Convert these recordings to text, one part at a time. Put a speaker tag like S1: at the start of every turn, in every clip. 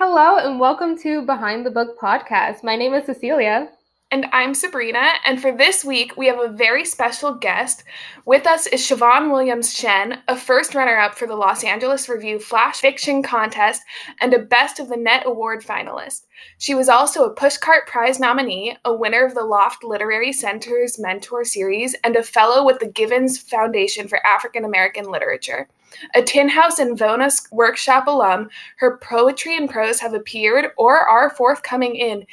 S1: Hello, and welcome to Behind the Book podcast. My name is Cecilia.
S2: And I'm Sabrina. And for this week, we have a very special guest. With us is Chavonn Williams Shen, a first runner up for the Los Angeles Review Flash Fiction Contest and a Best of the Net Award finalist. She was also a Pushcart Prize nominee, a winner of the Loft Literary Center's Mentor Series, and a fellow with the Givens Foundation for African American Literature. A Tin House and VONA's Workshop alum, her poetry and prose have appeared or are forthcoming in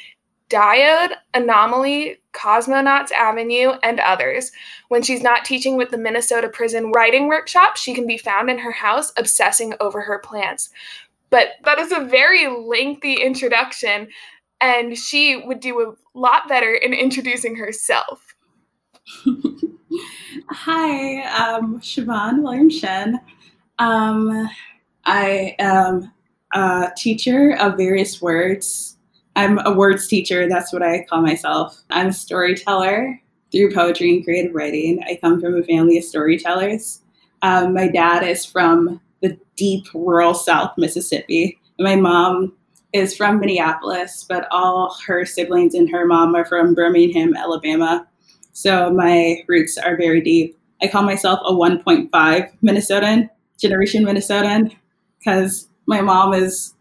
S2: Diode, Anomaly, Cosmonauts Avenue, and others. When she's not teaching with the Minnesota Prison Writing Workshop, she can be found in her house obsessing over her plants. But that is a very lengthy introduction, and she would do a lot better in introducing herself.
S3: Hi, I'm Chavonn William Shen. Um, I am a teacher of various words I'm a words teacher. That's what I call myself. I'm a storyteller through poetry and creative writing. I come from a family of storytellers. Um, my dad is from the deep rural South Mississippi. My mom is from Minneapolis, but all her siblings and her mom are from Birmingham, Alabama. So my roots are very deep. I call myself a 1.5 Minnesotan, generation Minnesotan, because my mom is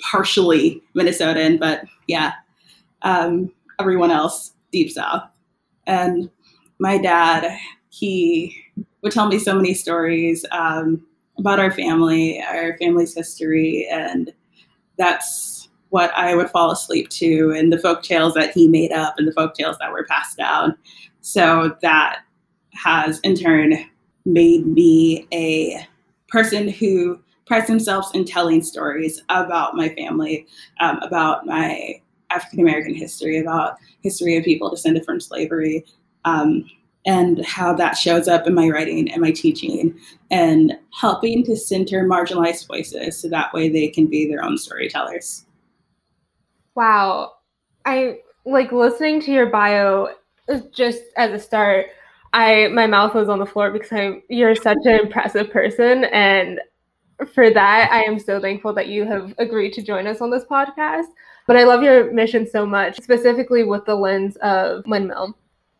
S3: partially Minnesotan, but yeah, um, everyone else deep south. And my dad, he would tell me so many stories um, about our family, our family's history, and that's what I would fall asleep to, and the folk tales that he made up, and the folk tales that were passed down. So that has in turn made me a person who prides themselves in telling stories about my family, um, about my African American history, about history of people descended from slavery, um, and how that shows up in my writing and my teaching, and helping to center marginalized voices so that way they can be their own storytellers.
S1: Wow, I like listening to your bio just as a start. I my mouth was on the floor because I you're such an impressive person and for that, I am so thankful that you have agreed to join us on this podcast. But I love your mission so much, specifically with the lens of windmill,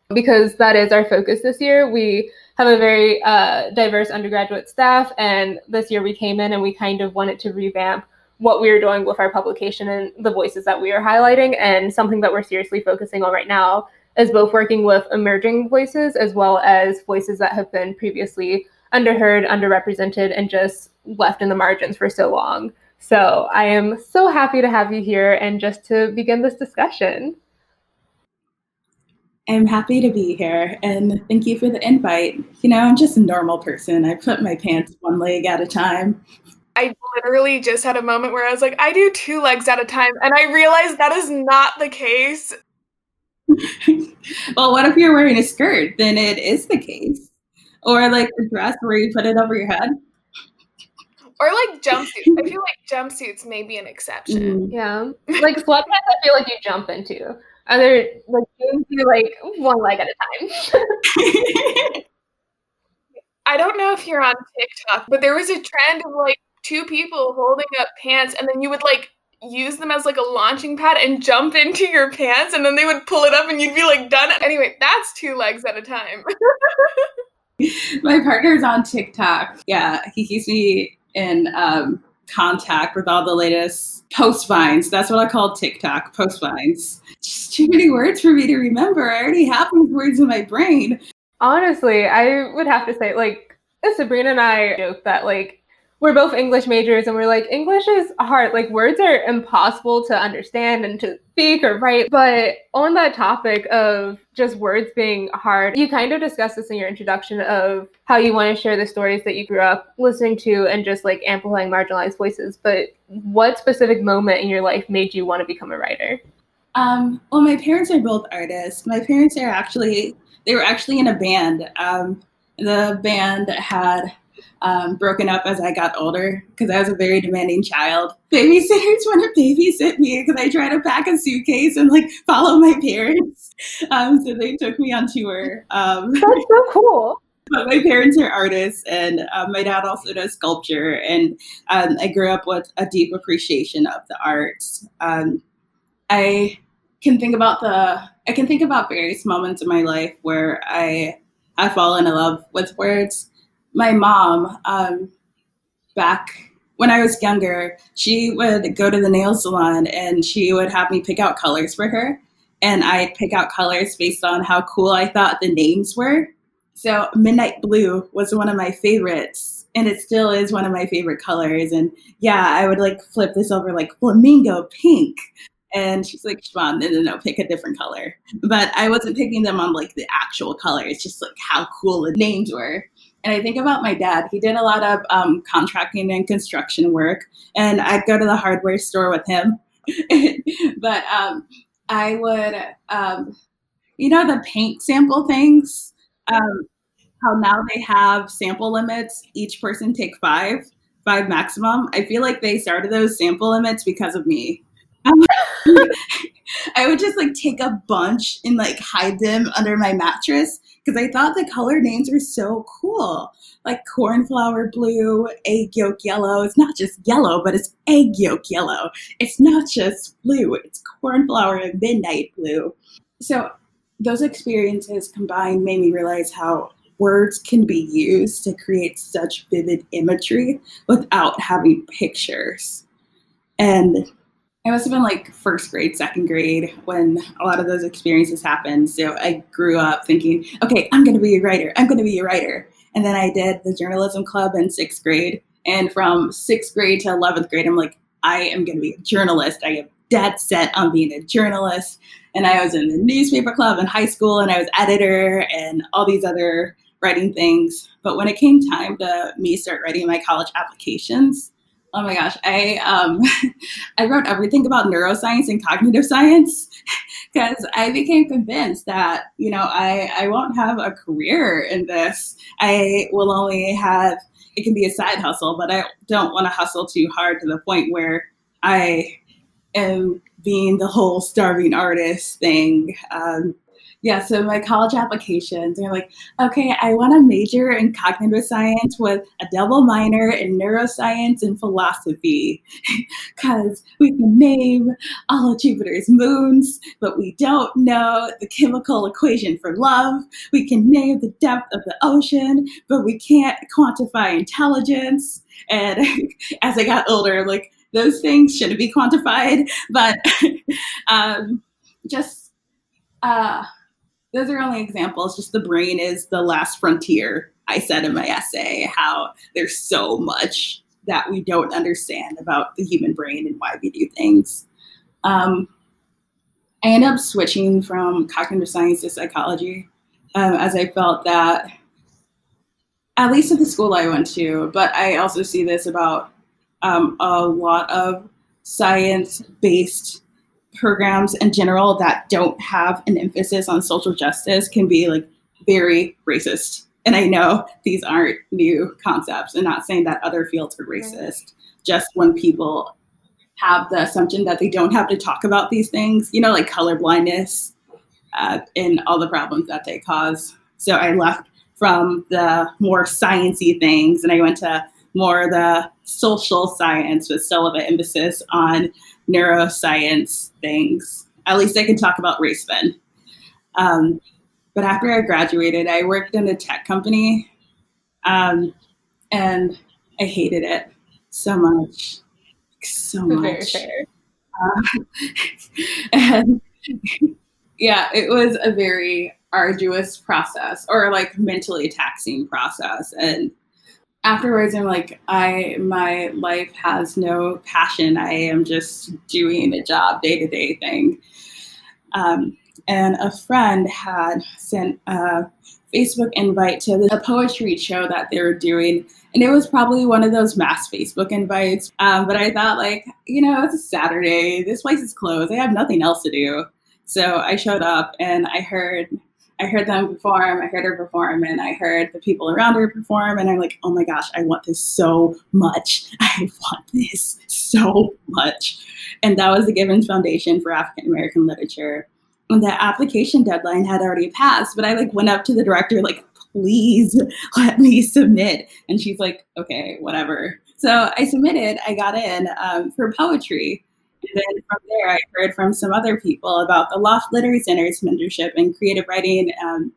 S1: because that is our focus this year. We have a very uh, diverse undergraduate staff, and this year we came in and we kind of wanted to revamp what we are doing with our publication and the voices that we are highlighting. And something that we're seriously focusing on right now is both working with emerging voices as well as voices that have been previously underheard, underrepresented, and just left in the margins for so long. So I am so happy to have you here and just to begin this discussion.
S3: I'm happy to be here and thank you for the invite. You know, I'm just a normal person. I put my pants one leg at a time.
S2: I literally just had a moment where I was like, I do two legs at a time. And I realized that is not the case.
S3: well, what if you're wearing a skirt? Then it is the case. Or like a dress where you put it over your head.
S2: Or like jumpsuits. I feel like jumpsuits may be an exception.
S1: Mm. Yeah. Like sweatpants, I feel like you jump into. Other like you like one leg at a time.
S2: I don't know if you're on TikTok, but there was a trend of like two people holding up pants and then you would like use them as like a launching pad and jump into your pants and then they would pull it up and you'd be like done. Anyway, that's two legs at a time.
S3: My partner's on TikTok. Yeah, he keeps me in um, contact with all the latest post vines. That's what I call TikTok post vines. Just too many words for me to remember. I already have these words in my brain.
S1: Honestly, I would have to say, like, Sabrina and I joke that, like, we're both English majors and we're like, English is hard. Like, words are impossible to understand and to speak or write. But on that topic of just words being hard, you kind of discussed this in your introduction of how you want to share the stories that you grew up listening to and just like amplifying marginalized voices. But what specific moment in your life made you want to become a writer?
S3: Um, well, my parents are both artists. My parents are actually, they were actually in a band. Um, the band had um, broken up as I got older because I was a very demanding child. Babysitters want to babysit me because I try to pack a suitcase and like follow my parents. Um, so they took me on tour. Um,
S1: That's so cool.
S3: but my parents are artists, and uh, my dad also does sculpture, and um, I grew up with a deep appreciation of the arts. Um, I can think about the I can think about various moments in my life where I have fallen in love with words. My mom, um, back when I was younger, she would go to the nail salon and she would have me pick out colors for her. And I'd pick out colors based on how cool I thought the names were. So, Midnight Blue was one of my favorites, and it still is one of my favorite colors. And yeah, I would like flip this over like flamingo pink. And she's like, Chavonn, no, no, no, pick a different color. But I wasn't picking them on like the actual color. It's just like how cool the names were. And I think about my dad. He did a lot of um, contracting and construction work, and I'd go to the hardware store with him. but um, I would, um, you know, the paint sample things. Um, how now they have sample limits. Each person take five, five maximum. I feel like they started those sample limits because of me. I would just like take a bunch and like hide them under my mattress because I thought the color names were so cool. Like cornflower blue, egg yolk yellow. It's not just yellow, but it's egg yolk yellow. It's not just blue, it's cornflower and midnight blue. So those experiences combined made me realize how words can be used to create such vivid imagery without having pictures. And I must have been like first grade, second grade when a lot of those experiences happened. So I grew up thinking, okay, I'm going to be a writer. I'm going to be a writer. And then I did the journalism club in sixth grade. And from sixth grade to 11th grade, I'm like, I am going to be a journalist. I am dead set on being a journalist. And I was in the newspaper club in high school and I was editor and all these other writing things. But when it came time to me start writing my college applications, oh my gosh, I um, I wrote everything about neuroscience and cognitive science because I became convinced that you know I I won't have a career in this. I will only have it can be a side hustle, but I don't want to hustle too hard to the point where I am being the whole starving artist thing. Um, yeah, so my college applications, they're like, okay, I want to major in cognitive science with a double minor in neuroscience and philosophy because we can name all of Jupiter's moons, but we don't know the chemical equation for love. We can name the depth of the ocean, but we can't quantify intelligence. And as I got older, like, those things shouldn't be quantified, but um, just. Uh, those are only examples. Just the brain is the last frontier. I said in my essay how there's so much that we don't understand about the human brain and why we do things. Um, I ended up switching from cognitive science to psychology um, as I felt that, at least at the school I went to, but I also see this about um, a lot of science based programs in general that don't have an emphasis on social justice can be like very racist. And I know these aren't new concepts and not saying that other fields are racist. Just when people have the assumption that they don't have to talk about these things, you know, like color blindness uh, and all the problems that they cause. So I left from the more sciency things and I went to more the social science with still of an emphasis on neuroscience things. At least I can talk about race then. Um, but after I graduated, I worked in a tech company, um, and I hated it so much, so much. Uh, and yeah, it was a very arduous process, or like mentally taxing process, and afterwards i'm like i my life has no passion. I am just doing a job day to day thing. Um, and a friend had sent a facebook invite to the poetry show that they were doing. And it was probably one of those mass facebook invites. Um, but i thought like you know it's a saturday. This place is closed. I have nothing else to do. So i showed up and i heard I heard them perform, I heard her perform, and I heard the people around her perform, and I'm like, oh my gosh, I want this so much. I want this so much. And that was the Givens Foundation for African American Literature. And the application deadline had already passed, but I like went up to the director, like please let me submit. And she's like, okay, whatever. So I submitted, I got in um, for poetry. And then from there, I heard from some other people about the Loft Literary Center's mentorship in creative writing, um,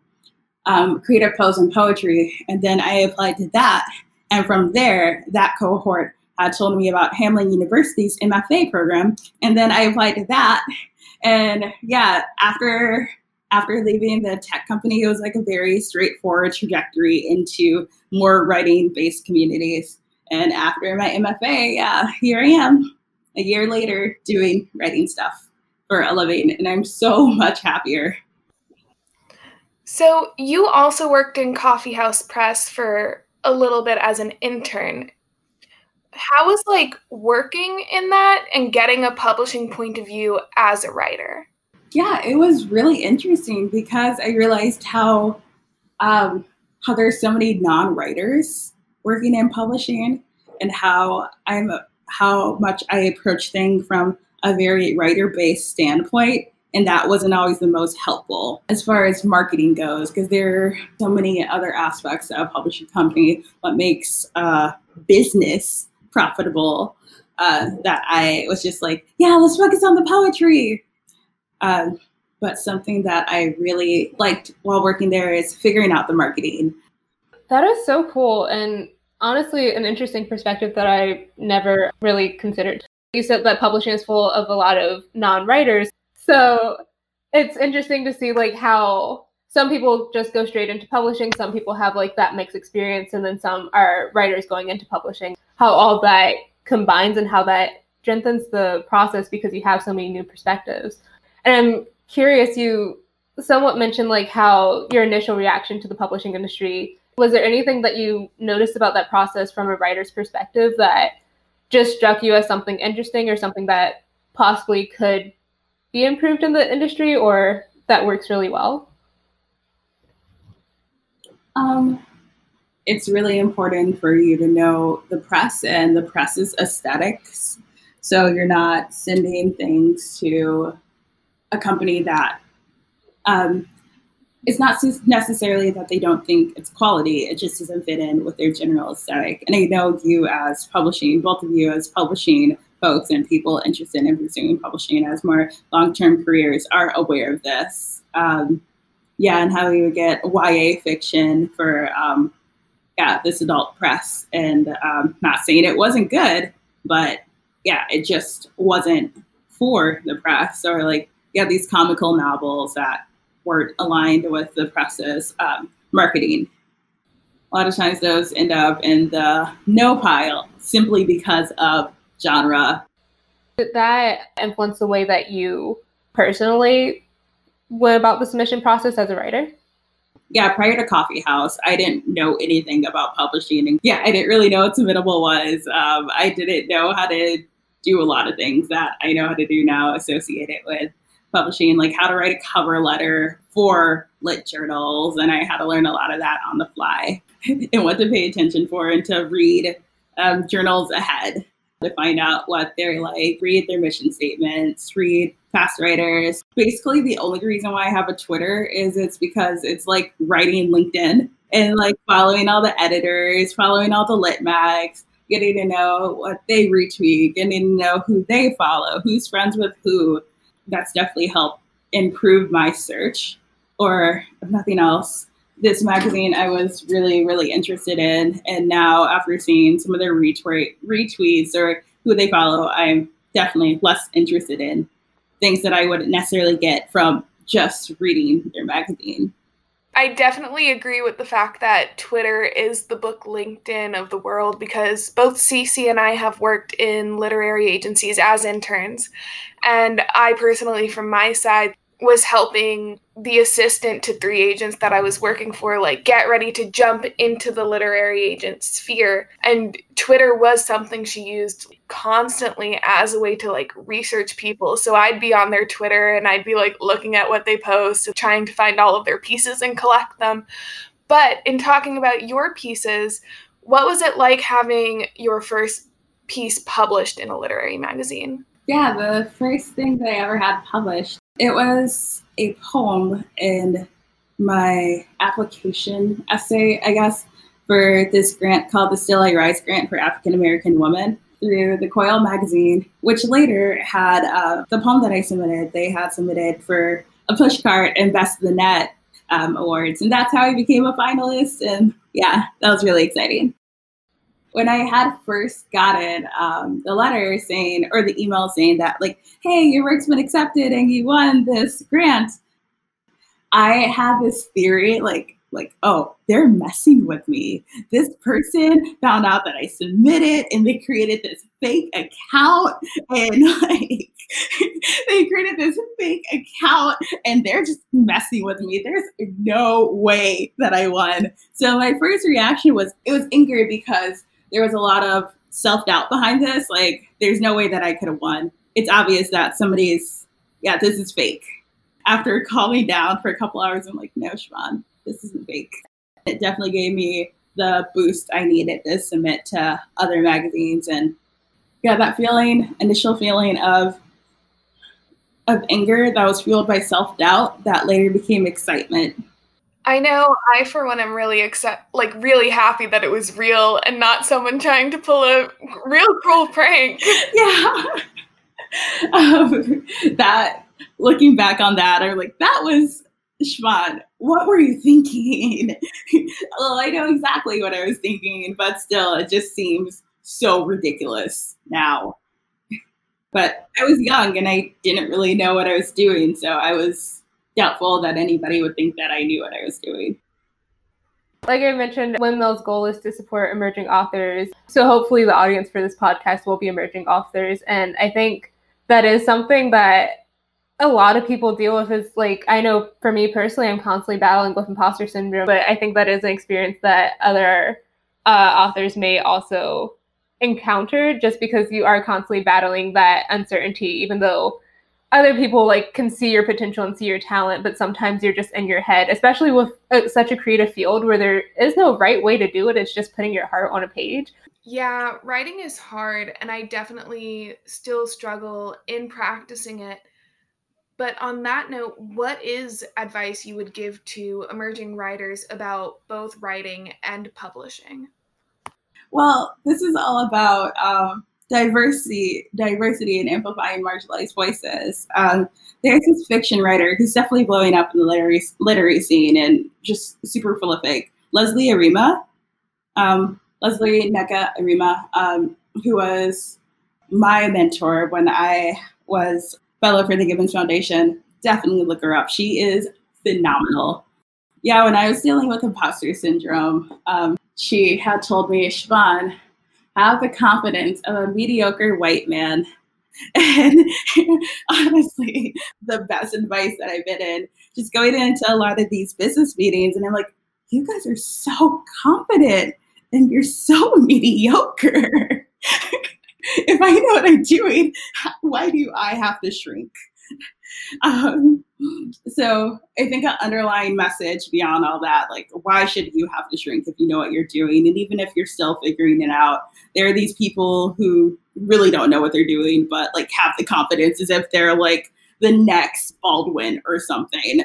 S3: um, creative prose, and poetry. And then I applied to that. And from there, that cohort had told me about Hamline University's MFA program. And then I applied to that. And yeah, after after leaving the tech company, it was like a very straightforward trajectory into more writing based communities. And after my MFA, yeah, here I am a year later doing writing stuff for living. And I'm so much happier.
S2: So, you also worked in Coffee House Press for a little bit as an intern. How was like working in that and getting a publishing point of view as a writer?
S3: yeah, it was really interesting because I realized how um, how there's so many non-writers working in publishing, and how I'm how much I approach things from a very writer-based standpoint, and that wasn't always the most helpful as far as marketing goes because there are so many other aspects of publishing company what makes uh, business profitable uh, that I was just like, yeah, let's focus on the poetry. Um, but something that I really liked while working there is figuring out the marketing.
S1: That is so cool. And honestly, an interesting perspective that I never really considered. You said that publishing is full of a lot of non writers. So it's interesting to see like how some people just go straight into publishing, some people have like that mixed experience, and then some are writers going into publishing. How all that combines and how that strengthens the process because you have so many new perspectives. And I'm curious, you somewhat mentioned like how your initial reaction to the publishing industry was there anything that you noticed about that process from a writer's perspective that just struck you as something interesting or something that possibly could be improved in the industry or that works really well?
S3: Um, it's really important for you to know the press and the press's aesthetics. So you're not sending things to a company that um, it's not necessarily that they don't think it's quality, it just doesn't fit in with their general aesthetic. And I know you, as publishing, both of you, as publishing folks and people interested in pursuing publishing as more long term careers, are aware of this. Um, yeah, and how we would get YA fiction for um, yeah this adult press, and um, not saying it wasn't good, but yeah, it just wasn't for the press or like yeah these comical novels that weren't aligned with the press's um, marketing. A lot of times those end up in the no pile simply because of genre.
S1: Did that influence the way that you personally went about the submission process as a writer?
S3: Yeah, prior to Coffee House, I didn't know anything about publishing. And yeah, I didn't really know what submittable was. Um, I didn't know how to do a lot of things that I know how to do now associated with publishing, like how to write a cover letter for lit journals. And I had to learn a lot of that on the fly and what to pay attention for and to read um, journals ahead to find out what they're like, read their mission statements, read past writers. Basically, the only reason why I have a Twitter is it's because it's like writing LinkedIn and like following all the editors, following all the lit mags, getting to know what they retweet, getting to know who they follow, who's friends with who, that's definitely helped improve my search. Or if nothing else, this magazine I was really, really interested in. And now after seeing some of their retweet retweets or who they follow, I'm definitely less interested in things that I wouldn't necessarily get from just reading their magazine.
S2: I definitely agree with the fact that Twitter is the book LinkedIn of the world because both Cece and I have worked in literary agencies as interns. And I personally, from my side, was helping the assistant to three agents that I was working for, like, get ready to jump into the literary agent sphere. And Twitter was something she used constantly as a way to, like, research people. So I'd be on their Twitter and I'd be, like, looking at what they post, trying to find all of their pieces and collect them. But in talking about your pieces, what was it like having your first piece published in a literary magazine?
S3: Yeah, the first thing that I ever had published, it was a poem in my application essay, I guess, for this grant called the Still I Rise Grant for African American Women through the Coil magazine, which later had uh, the poem that I submitted, they had submitted for a pushcart and Best of the Net um, awards. And that's how I became a finalist. And yeah, that was really exciting. When I had first gotten um, the letter saying, or the email saying that, like, hey, your work's been accepted and you won this grant, I had this theory, like, like, oh, they're messing with me. This person found out that I submitted and they created this fake account and like they created this fake account and they're just messing with me. There's no way that I won. So my first reaction was it was anger because there was a lot of self-doubt behind this. Like there's no way that I could have won. It's obvious that somebody's yeah, this is fake. After calming down for a couple hours, I'm like, no, Chavonn, this isn't fake. It definitely gave me the boost I needed to submit to other magazines and yeah, that feeling, initial feeling of of anger that was fueled by self doubt that later became excitement.
S2: I know. I, for one, am really accept, like really happy that it was real and not someone trying to pull a real cruel prank.
S3: Yeah. um, that looking back on that, I'm like, that was Chavonn, what were you thinking? well, I know exactly what I was thinking, but still, it just seems so ridiculous now. But I was young and I didn't really know what I was doing, so I was doubtful that anybody would think that I knew what I was doing.
S1: Like I mentioned, Windmill's goal is to support emerging authors. So hopefully, the audience for this podcast will be emerging authors. And I think that is something that a lot of people deal with is like I know for me personally, I'm constantly battling with imposter syndrome, but I think that is an experience that other uh, authors may also encounter just because you are constantly battling that uncertainty, even though other people like can see your potential and see your talent, but sometimes you're just in your head, especially with uh, such a creative field where there is no right way to do it. It's just putting your heart on a page.
S2: Yeah, writing is hard, and I definitely still struggle in practicing it but on that note, what is advice you would give to emerging writers about both writing and publishing?
S3: Well, this is all about um, diversity, diversity, and amplifying marginalized voices. Um, there's this fiction writer who's definitely blowing up in the literary literary scene and just super prolific. Leslie Arimah, um, Leslie Nneka Arimah, um, who was my mentor when I was fellow for the Givens Foundation. Definitely look her up. She is phenomenal. Yeah, when I was dealing with imposter syndrome, um, she had told me, Chavonn, have the confidence of a mediocre white man. And honestly, the best advice that I've been in, just going into a lot of these business meetings, and I'm like, you guys are so confident and you're so mediocre. if I know what I'm doing, why do I have to shrink? Um, so I think an underlying message beyond all that, like, why should you have to shrink if you know what you're doing? And even if you're still figuring it out, there are these people who really don't know what they're doing, but like have the confidence as if they're like the next Baldwin or something.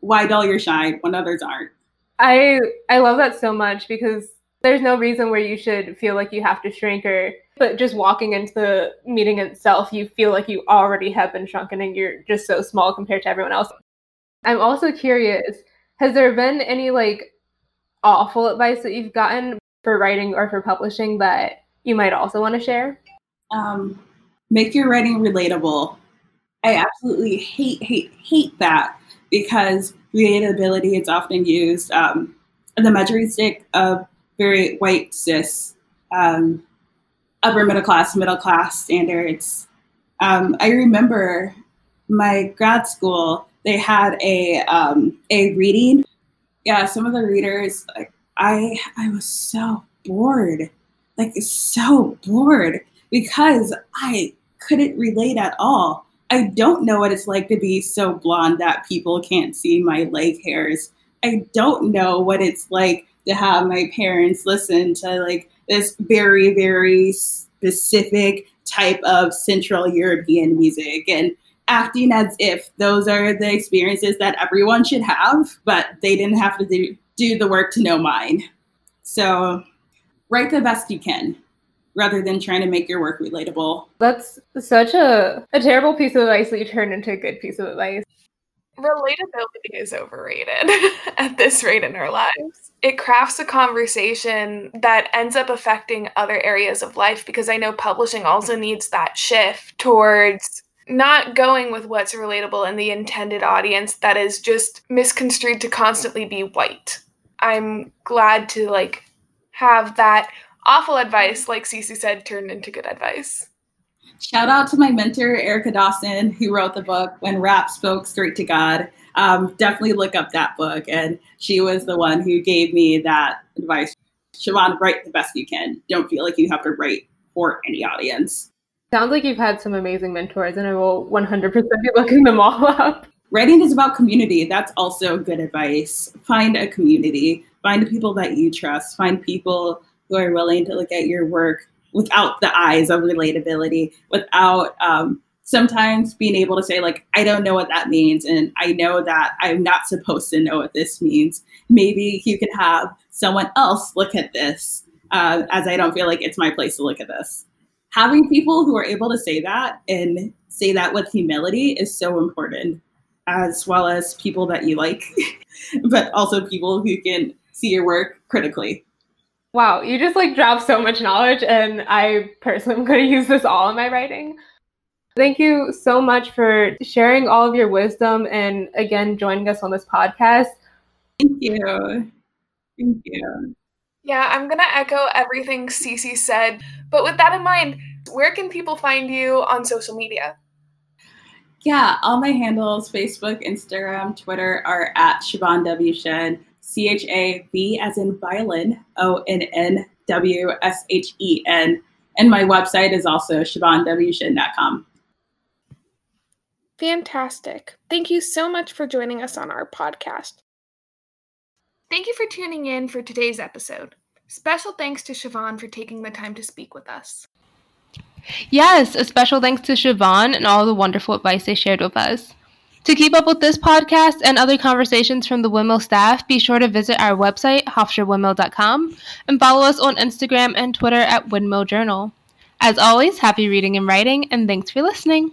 S3: Why dull your shine when others aren't?
S1: I I love that so much because there's no reason where you should feel like you have to shrink or but just walking into the meeting itself you feel like you already have been shrunken and you're just so small compared to everyone else i'm also curious has there been any like awful advice that you've gotten for writing or for publishing that you might also want to share?
S3: Um, make your writing relatable. I absolutely hate hate hate that because relatability is often used um, the measuring stick of very white cis um, upper middle class middle class standards. Um, i remember my grad school they had a um, a reading. Yeah some of the readers like i i was so bored. Like so bored because i couldn't relate at all. I don't know what it's like to be so blonde that people can't see my leg hairs. I don't know what it's like to have my parents listen to like this very, very specific type of Central European music. And acting as if those are the experiences that everyone should have, but they didn't have to do, do the work to know mine. So write the best you can rather than trying to make your work relatable.
S1: That's such a, a terrible piece of advice that you turned into a good piece of advice.
S2: Relatability is overrated at this rate in our lives. It crafts a conversation that ends up affecting other areas of life because I know publishing also needs that shift towards not going with what's relatable in the intended audience that is just misconstrued to constantly be white. I'm glad to like have that awful advice, like Cece said, turned into good advice.
S3: Shout out to my mentor, Erica Dawson, who wrote the book When Rap Spoke Straight to God. Um, definitely look up that book. And she was the one who gave me that advice. Chavonn, write the best you can. Don't feel like you have to write for any audience.
S1: Sounds like you've had some amazing mentors, and I will 100% be looking them all up.
S3: Writing is about community. That's also good advice. Find a community, find people that you trust, find people who are willing to look at your work without the eyes of relatability, without um, sometimes being able to say, like, I don't know what that means. And I know that I'm not supposed to know what this means. Maybe you can have someone else look at this, uh, as I don't feel like it's my place to look at this. Having people who are able to say that and say that with humility is so important, as well as people that you like, but also people who can see your work critically.
S1: Wow, you just like dropped so much knowledge, and I personally am going to use this all in my writing. Thank you so much for sharing all of your wisdom and again joining us on this podcast.
S3: Thank you. Thank you.
S2: Yeah, I'm going to echo everything Cece said. But with that in mind, where can people find you on social media?
S3: Yeah, all my handles Facebook, Instagram, Twitter are at Chavonn W. Shen. C H A V as in violin, O N N W S H E N. And my website is also chavonnwshen.com.
S2: Fantastic. Thank you so much for joining us on our podcast. Thank you for tuning in for today's episode. Special thanks to Chavonn for taking the time to speak with us.
S1: Yes, a special thanks to Chavonn and all the wonderful advice they shared with us. To keep up with this podcast and other conversations from the Windmill staff, be sure to visit our website, hofstrawindmill.com, and follow us on Instagram and Twitter at Windmill Journal. As always, happy reading and writing, and thanks for listening.